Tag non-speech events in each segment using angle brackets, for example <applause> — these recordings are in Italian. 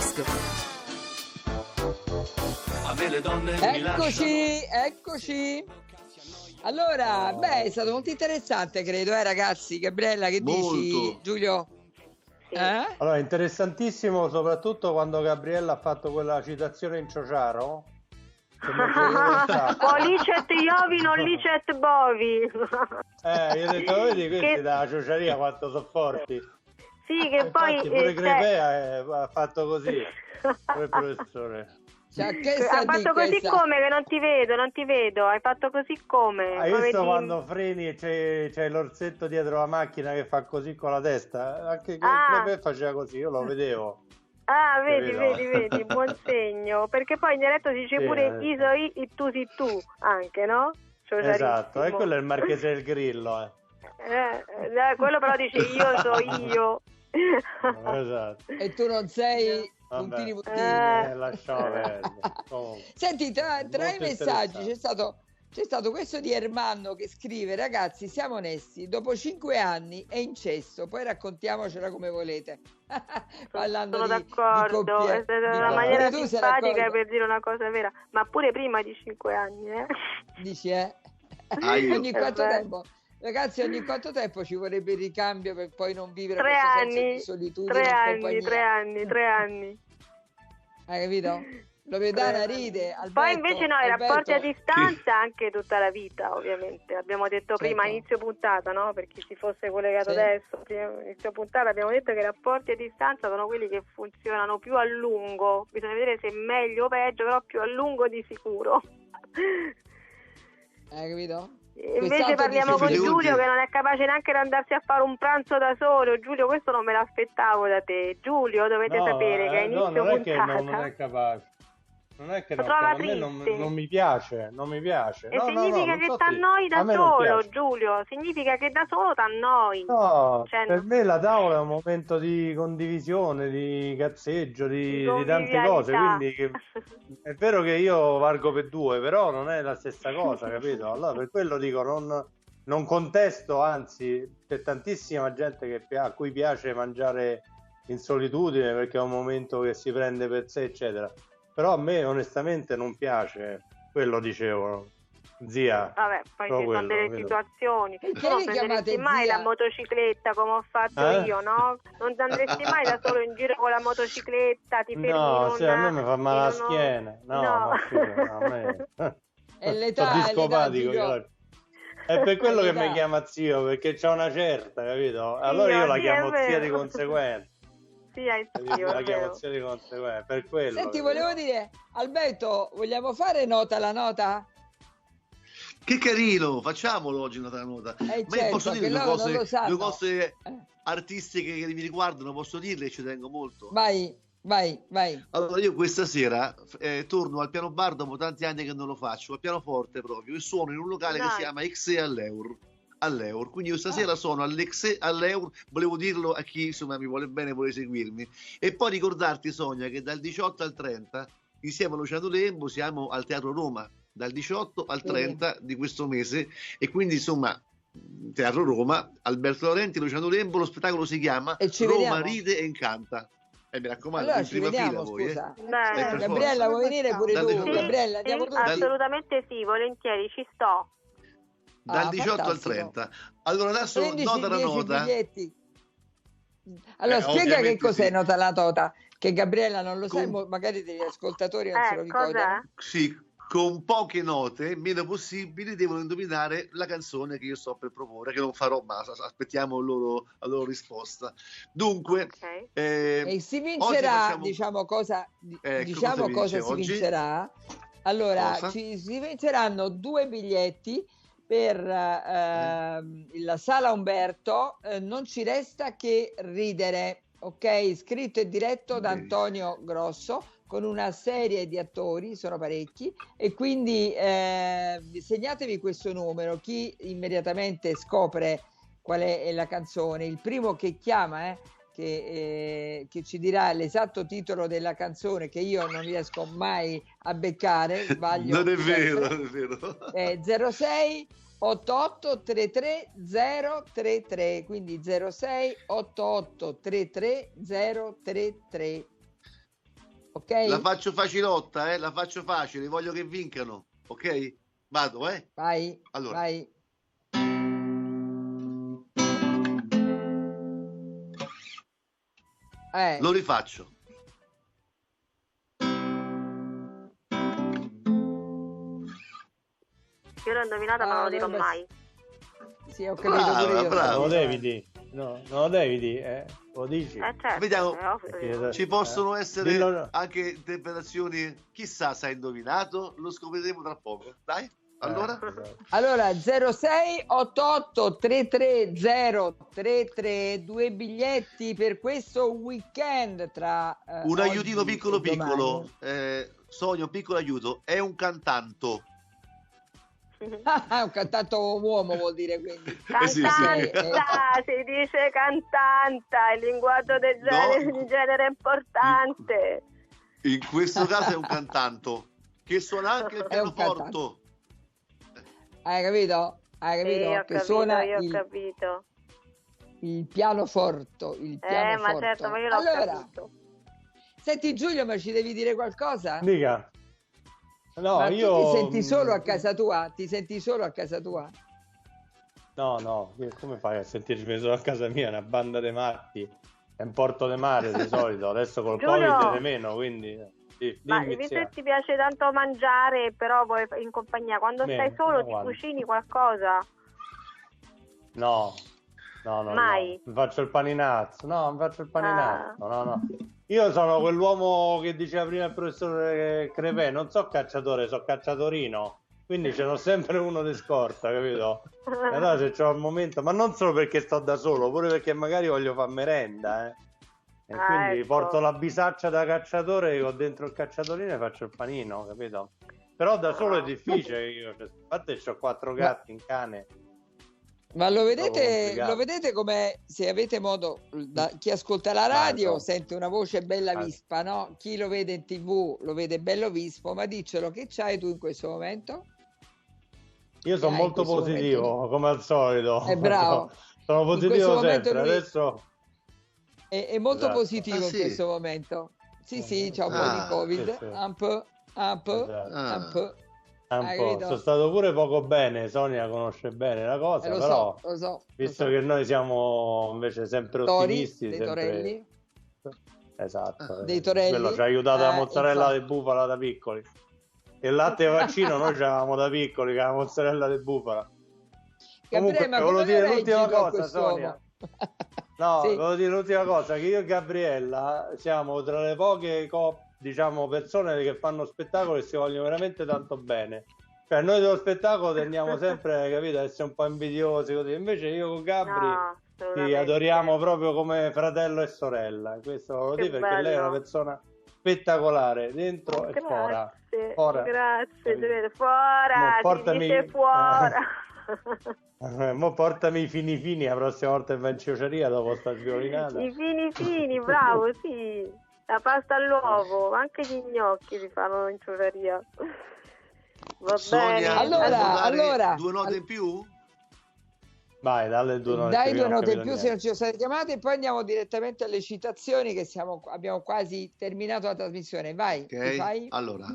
disco. A me le donne mi lasciano. Eccoci, eccoci. Allora, beh, è stato molto interessante, credo, eh, ragazzi. Gabriella, che dici? Molto. Giulio? Eh? Allora, interessantissimo soprattutto quando Gabriella ha fatto quella citazione in Ciociaro. <laughs> o licet iovi non licet bovi Eh, io ho detto, vedi questi Che- dalla ciociaria quanto sono forti. Sì che poi Infatti pure eh, cioè- Crepea eh, ha fatto così, il professore. Cioè, <laughs> che ha sa fatto così questa- come che non ti vedo non ti vedo hai fatto così come Hai Come visto di- quando freni e c'è, c'è l'orsetto dietro la macchina che fa così con la testa? Anche Ah. Crepea faceva così, io lo vedevo. <laughs> ah vedi vedi vedi <laughs> buon segno perché poi in dialetto si dice Sì, pure eh. i so i, i tu si tu anche no? Esatto, e quello è il marchese del grillo. Eh. Eh, eh, quello però dice io so io Esatto. E tu non sei puntini puntini. Eh, lasciamo. Senti, tra, tra i messaggi c'è stato, c'è stato questo di Ermanno che scrive: Ragazzi, siamo onesti, dopo cinque anni è incesso, poi raccontiamocela come volete. <laughs> Parlando sono di, d'accordo di coppie- è stata una maniera Tu simpatica d'accordo? per dire una cosa vera ma pure prima di cinque anni eh? Dici, eh? Ah, <laughs> ogni quanto Eh tempo? Ragazzi, ogni quanto tempo ci vorrebbe il ricambio per poi non vivere tre anni di solitudine tre anni compagnia? tre anni tre anni Hai capito? Loredana ride. Alberto, Poi invece no, i rapporti a distanza anche tutta la vita, ovviamente. Abbiamo detto prima Certo. inizio puntata, no? Per chi si fosse collegato Sì. adesso, prima- inizio puntata abbiamo detto che i rapporti a distanza sono quelli che funzionano più a lungo. Bisogna vedere se meglio o peggio, però più a lungo di sicuro. Hai capito? Invece parliamo con. Giulio che non è capace neanche di andarsi a fare un pranzo da solo. Giulio, questo non me l'aspettavo da te. Giulio, dovete No, sapere che a eh, no, inizio non è che puntata. non, non è capace. Non è che Lo non, trova a me non, triste. non mi piace, non mi piace. E No, no, no, significa non che so t'annoi se- da solo. Giulio. Significa che da solo t'annoi. No, Cioè, per no. me la tavola è un momento di condivisione, di cazzeggio, di, Di di tante cose. Quindi che- <laughs> è vero che io vargo per due, però non è la stessa cosa, capito? Allora per quello dico, non, non contesto, anzi, c'è tantissima gente che a cui piace mangiare in solitudine perché è un momento che si prende per sé, eccetera. Però a me onestamente non piace, quello dicevo, zia. Vabbè, poi ci sono quello, delle capito? situazioni. Perché Tu non prenderesti mai zia? la motocicletta come ho fatto Eh? io, no? Non andresti mai da solo in giro con la motocicletta, ti fermi No, sì, a me mi fa male la schiena. No, No. a me. <laughs> È l'età, Sono è l'età, discopatico. Io. È per quello che mi chiama zio, perché c'ha una certa, capito? Allora Zio, io la chiamo zia di conseguenza. Sì, zio, La di conseguenza, per quello. Senti, capito? volevo dire, Alberto, vogliamo fare nota la nota? Che carino, facciamolo oggi una nota. Eh, Ma io certo, posso dire che due cose, due cose Eh, artistiche che mi riguardano, posso dirle e ci tengo molto. vai, vai, vai. Allora, io questa sera eh, torno al piano bar dopo tanti anni che non lo faccio, al pianoforte proprio, e suono in un locale che Dai. si chiama Xe all'Eur. All'Eur. Quindi io stasera Ah. sono all'Xe all'Eur, volevo dirlo a chi insomma mi vuole bene, vuole seguirmi. E poi ricordarti, Sonia, che dal 18 al 30, insieme a Luciano Lembo, siamo al Teatro Roma, dal 18 al Sì. 30 di questo mese. E quindi, insomma, Teatro Roma, Alberto Laurenti, Luciano Lembo, lo spettacolo si chiama E ci Roma vediamo. ride e incanta. E mi raccomando, Allora in ci prima vediamo, fila voi, eh. Eh, per Gabriella, vuoi venire pure Dalle tu? Gabriella, Sì, sì, assolutamente sì, volentieri, ci sto. Dal Ah, 18 al fantastico. 30. Allora adesso 15, nota la 10 nota. biglietti. Allora, Eh, spiega che cos'è sì. nota la tota, che Gabriella non lo sa, Com- mo- magari degli ascoltatori non se lo Eh, ricordano. Sì, con poche note, meno possibili, devono indovinare la canzone che io sto per proporre, che non farò, ma as- aspettiamo loro- la loro risposta. Dunque, Ok. eh, E si oggi vincerà, facciamo- diciamo cosa, di- Ecco, diciamo cosa cosa, si vincerà. Allora, Cosa? ci, si vinceranno due biglietti per ehm, la sala Umberto. Eh, non ci resta che ridere, ok? Scritto e diretto da. Antonio Grosso con una serie di attori, sono parecchi, e quindi eh, segnatevi questo numero. Chi immediatamente scopre qual è la canzone, il primo che chiama, eh, che, eh, che ci dirà l'esatto titolo della canzone che io non riesco mai a beccare, <laughs> sbaglio. non è vero, non è vero. È 06 88 33 033 quindi 06 88 33 033 ok? La faccio facilotta, eh? La faccio facile, voglio che vincano, ok? Vado, eh? Vai, Allora. vai. Eh, Lo rifaccio. Io l'ho indovinata, ma Ah, non lo dirò vabbè. mai. sì, ho capito Brava, pure io. brava. Non lo devi dire. No, non lo devi dire, eh. Lo dici. Eh, certo. Vediamo. ovvio. Ci possono Eh, essere dillo- anche interpretazioni, chissà se hai indovinato, lo scopriremo tra poco. Dai, allora? Eh, esatto. Allora 06 88 330 33 due biglietti per questo weekend tra eh, Un aiutino piccolo piccolo, eh, Sonia, un piccolo aiuto, è un cantanto. Ah, <laughs> un cantante uomo vuol dire quindi. Eh, sì, sì. Cantanta, si dice cantanta, il linguaggio del genere, No. di genere importante. In questo caso è un cantanto che suona anche il È un pianoforte. Hai capito? Hai Sì, capito? ho che capito, suona io ho il, capito. il pianoforte. Il Eh, pianoforte. ma certo, ma io l'ho allora, capito. senti Giulio, ma ci devi dire qualcosa? Dica. No, ma io... ti senti solo a mm, casa tua? Ti senti solo a casa tua? No, no, come fai a sentirmi solo a casa mia? Una banda di matti. È un porto di mare di <laughs> solito, adesso col Giulio! Covid di meno, quindi... eh, Sì, Ma dimmi, che ti piace tanto mangiare, però vuoi in compagnia, quando Bene, stai solo ti cucini qualcosa? No, no, no, Mai? no. Faccio il paninazzo. No, mi faccio il paninazzo. Ah. No, no. Io sono quell'uomo che diceva prima il professore Crepè, non so cacciatore, so cacciatorino. Quindi ce n'ho sempre uno di scorta, capito? <laughs> Allora se c'ho un momento, ma non solo perché sto da solo, pure perché magari voglio fare merenda, eh. E Ah, quindi ecco. porto la bisaccia da cacciatore che ho dentro il cacciatorino e faccio il panino, capito? Però da solo è difficile, io, cioè, a parte ho quattro gatti, un cane. Ma lo vedete, lo vedete come se avete modo, da- chi ascolta la radio no. sente una voce bella Ah. vispa, no? Chi lo vede in tv lo vede bello vispo, ma diccelo che c'hai tu in questo momento? Io sono in molto positivo, momento? come al solito. È bravo. <laughs> Sono In positivo sempre. Adesso È, è molto Esatto. positivo Ah, in sì? questo momento. Sì, sì, c'è un po' Ah, di Covid, sì, sì. un po', un po', Esatto. Ah. un po'. po'. Sono stato pure poco bene. Sonia conosce bene la cosa, Eh, lo però so, lo so. lo visto so. che noi siamo invece sempre Tori, ottimisti, dei sempre... torelli, Esatto. Ah, eh, dei torelli, Quello ci ha aiutato la eh, mozzarella infatti. di bufala da piccoli. E il latte <laughs> vaccino noi ce l'avevamo da piccoli, che la mozzarella di bufala. Gabriele, ma volevo dire lo l'ultima cosa? Sonia. <laughs> No, Sì. volevo dire l'ultima cosa, che io e Gabriella siamo tra le poche diciamo, persone che fanno spettacolo e si vogliono veramente tanto bene. Cioè, noi dello spettacolo tendiamo <laughs> sempre, capito, a essere un po' invidiosi così. Invece io con Gabri No, ti adoriamo proprio come fratello e sorella. Questo lo dico perché lei è una bello. persona spettacolare, dentro e fuori. Grazie, Fora. grazie, portami- dice fuora. <laughs> Eh, mo portami i fini fini la prossima volta che in ciociaria dopo sta sviolinata. I fini fini, bravo, sì. La pasta all'uovo, anche gli gnocchi si fanno in ciociaria. Va bene. Sonia, Allora, vuoi dare allora. due note in più? Vai, dalle due note. Dai due note in più se non ci sono state chiamate e poi andiamo direttamente alle citazioni che siamo, abbiamo quasi terminato la trasmissione. Vai, Ok, ti fai? allora.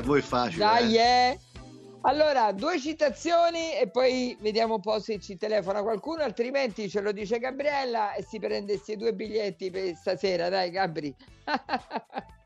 Eh, voi facile. Dai, eh. eh. Allora, due citazioni e poi vediamo un po' se ci telefona qualcuno, altrimenti ce lo dice Gabriella e si prende questi due biglietti per stasera. Dai, Gabri. <laughs>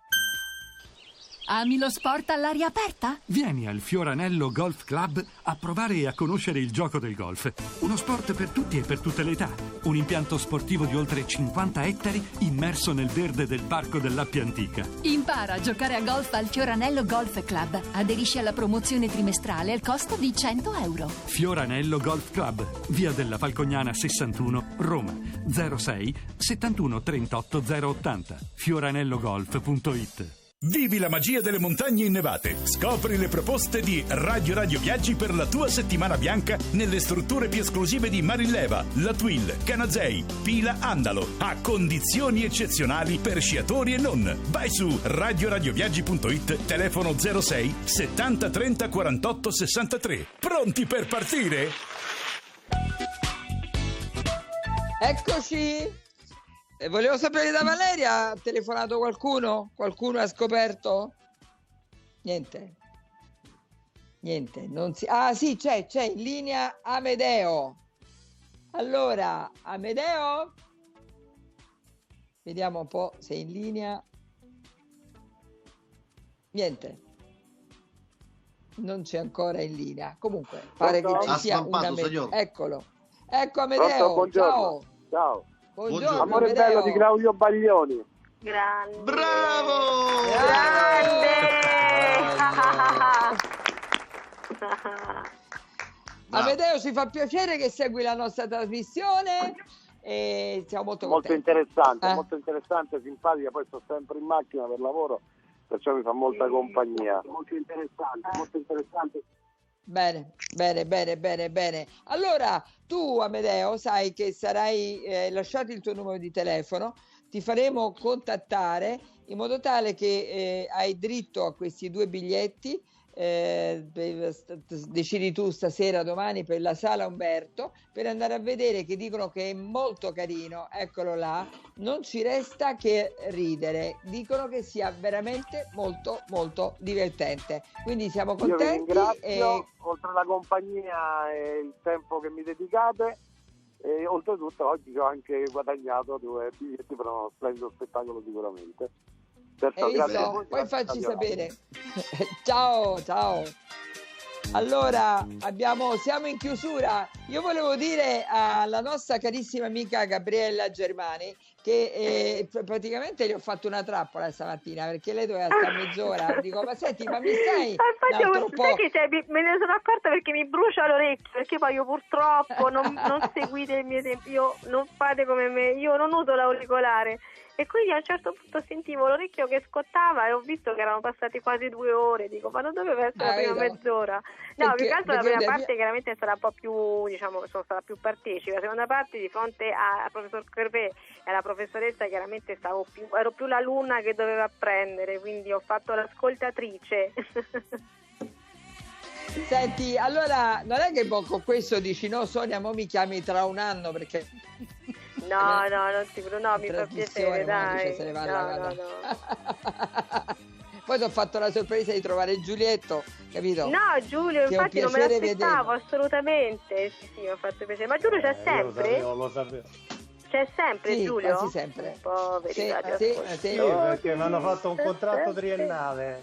Ami lo sport all'aria aperta? Vieni al Fioranello Golf Club a provare e a conoscere il gioco del golf. Uno sport per tutti e per tutte le età. Un impianto sportivo di oltre 50 ettari immerso nel verde del parco dell'Appia Antica. Impara a giocare a golf al Fioranello Golf Club. Aderisci alla promozione trimestrale al costo di 100 euro. Fioranello Golf Club, via della Falcognana 61, Roma. 06 71 38 080. fioranellogolf.it Vivi la magia delle montagne innevate. Scopri le proposte di Radio Radio Viaggi per la tua settimana bianca nelle strutture più esclusive di Marilleva, La Twill, Canazei, Pila Andalo, a condizioni eccezionali per sciatori e non. Vai su radioradioviaggi.it, telefono 06 70 30 48 63. Pronti per partire? Eccoci. Eh, volevo sapere da Valeria, ha telefonato qualcuno? Qualcuno ha scoperto? Niente. Niente, non si... Ah sì, c'è, c'è in linea Amedeo. Allora, Amedeo? Vediamo un po' se è in linea. Niente. Non c'è ancora in linea. Comunque, pare che ci Ha sia una... signor. Eccolo. Ecco Pronto? Amedeo, Buongiorno. ciao. Ciao. Buongiorno, Amore Amedeo. bello di Claudio Baglioni. Grande. Bravo! Grande. Amedeo, ci fa piacere che segui la nostra trasmissione e siamo molto Molto contenti. interessante, Eh. molto interessante, simpatica, poi sto sempre in macchina per lavoro, perciò mi fa molta compagnia. Molto interessante, molto interessante. Bene, bene, bene, bene, bene. Allora, tu Amedeo sai che sarai eh, lasciato il tuo numero di telefono, ti faremo contattare in modo tale che eh, hai diritto a questi due biglietti. Eh, decidi tu stasera, domani per la sala Umberto per andare a vedere che dicono che è molto carino. Eccolo là, non ci resta che ridere. Dicono che sia veramente molto, molto divertente. Quindi siamo contenti. e- oltre alla compagnia e il tempo che mi dedicate, e oltretutto oggi ho anche guadagnato due biglietti per uno splendido spettacolo sicuramente. Perciò Hai grazie Radio Radio. sapere. <laughs> ciao, ciao. Allora, abbiamo, siamo in chiusura. Io volevo dire alla nostra carissima amica Gabriella Germani che eh, pr- praticamente le ho fatto una trappola stamattina perché lei doveva stare <laughs> mezz'ora. Dico, ma senti, ma mi stai infatti, altro sai che cioè, mi- me ne sono accorta perché mi brucia l'orecchio, perché poi io purtroppo non, non <laughs> seguite il mio tempo, io non fate come me, io non uso l'auricolare e quindi a un certo punto sentivo l'orecchio che scottava e ho visto che erano passati quasi due ore, dico ma non doveva essere la Ah, prima vedo. mezz'ora. No, Perché- più che altro la prima la- parte chiaramente sarà un po' più, diciamo, sono stata più partecipe, la seconda parte di fronte al professor Kervé e alla professoressa chiaramente stavo più, ero più l'alunna che doveva apprendere, quindi ho fatto l'ascoltatrice. <laughs> Senti, allora non è che con questo dici no Sonia, mo mi chiami tra un anno perché No, no, non ti no, mi fa piacere, dice, dai. se ne va No, no, no. <laughs> Poi ti ho fatto la sorpresa di trovare Giulietto, capito? No, Giulio, Che infatti non me l'aspettavo vederlo. assolutamente. Sì, sì, mi ha fatto piacere. Ma Giulio c'è Eh, io lo sempre? sapevo, lo sapevo. C'è sempre Sì, Giulio? quasi sempre. Poveri Sì, sì, Sì, perché mi hanno fatto un contratto triennale.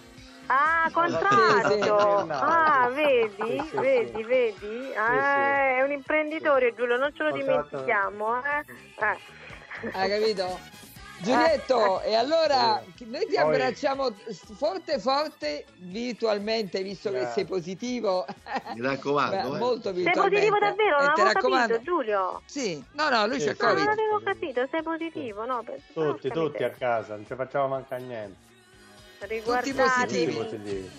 Ah, Sì, contratto! sì. Ah, vedi, Sì, sì, vedi, sì. vedi? Ah, sì. è un imprenditore Giulio, non ce lo Contratto- dimentichiamo, eh? Eh. Hai capito? <laughs> Giulietto, e allora noi ti abbracciamo forte forte virtualmente, visto che sei positivo. Mi raccomando, <laughs> Beh, eh. molto Sei virtualmente. positivo davvero? E Non ti avevo raccomando. capito, Giulio. Sì, no, no, lui Sì, c'è sì. No, non Covid. avevo capito, sei positivo, no? Per... Tutti, tutti a casa, non ci facciamo mancare niente. Riguardatevi. positivi. Tutti positivi.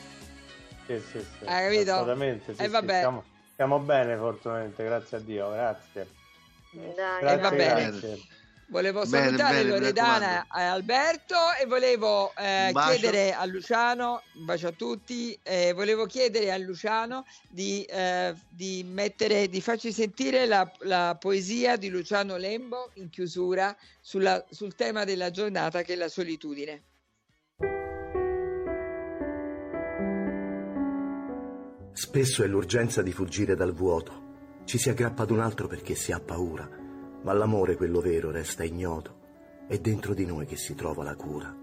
Sì, sì, sì. Hai capito? Assolutamente, sì, E sì, vabbè. Stiamo, stiamo bene fortunatamente, grazie a Dio, grazie. Dai, Grazie, va bene. grazie. Volevo Bene, salutare bene, Loredana e Alberto e volevo eh, chiedere a Luciano, un bacio a tutti, eh, volevo chiedere a Luciano di, eh, di, mettere, di farci sentire la, la poesia di Luciano Lembo in chiusura sulla- sul tema della giornata che è la solitudine. Spesso è l'urgenza di fuggire dal vuoto. Ci si aggrappa ad un altro perché si ha paura, ma l'amore, quello vero, resta ignoto. È dentro di noi che si trova la cura.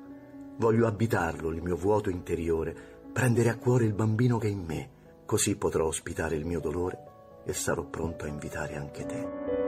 Voglio abitarlo, il mio vuoto interiore, prendere a cuore il bambino che è in me, così potrò ospitare il mio dolore e sarò pronto a invitare anche te.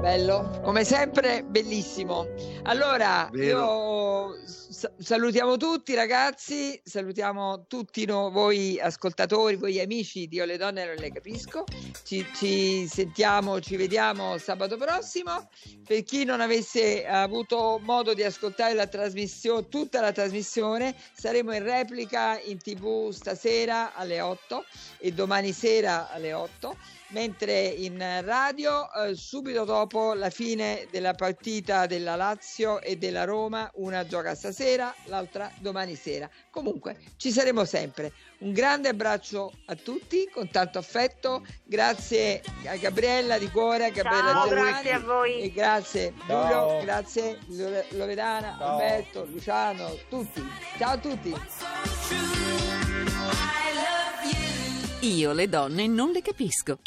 Bello, come sempre, bellissimo. Allora, Vero. io sa- salutiamo tutti ragazzi, salutiamo tutti no- voi ascoltatori, voi amici di Io le donne non le capisco. Ci, ci sentiamo, ci vediamo sabato prossimo. Per chi non avesse avuto modo di ascoltare la trasmissione, tutta la trasmissione, saremo in replica in tv stasera alle 8 e domani sera alle 8 mentre in radio eh, subito dopo la fine della partita della Lazio e della Roma, una gioca stasera, l'altra domani sera. Comunque ci saremo sempre. Un grande abbraccio a tutti con tanto affetto, grazie a Gabriella di cuore, a Gabriella Ciao, Giovanni grazie a voi. e grazie Ciao. Giulio, grazie Lore- Loredana, Ciao. Alberto, Luciano, tutti. Ciao a tutti. Io le donne non le capisco.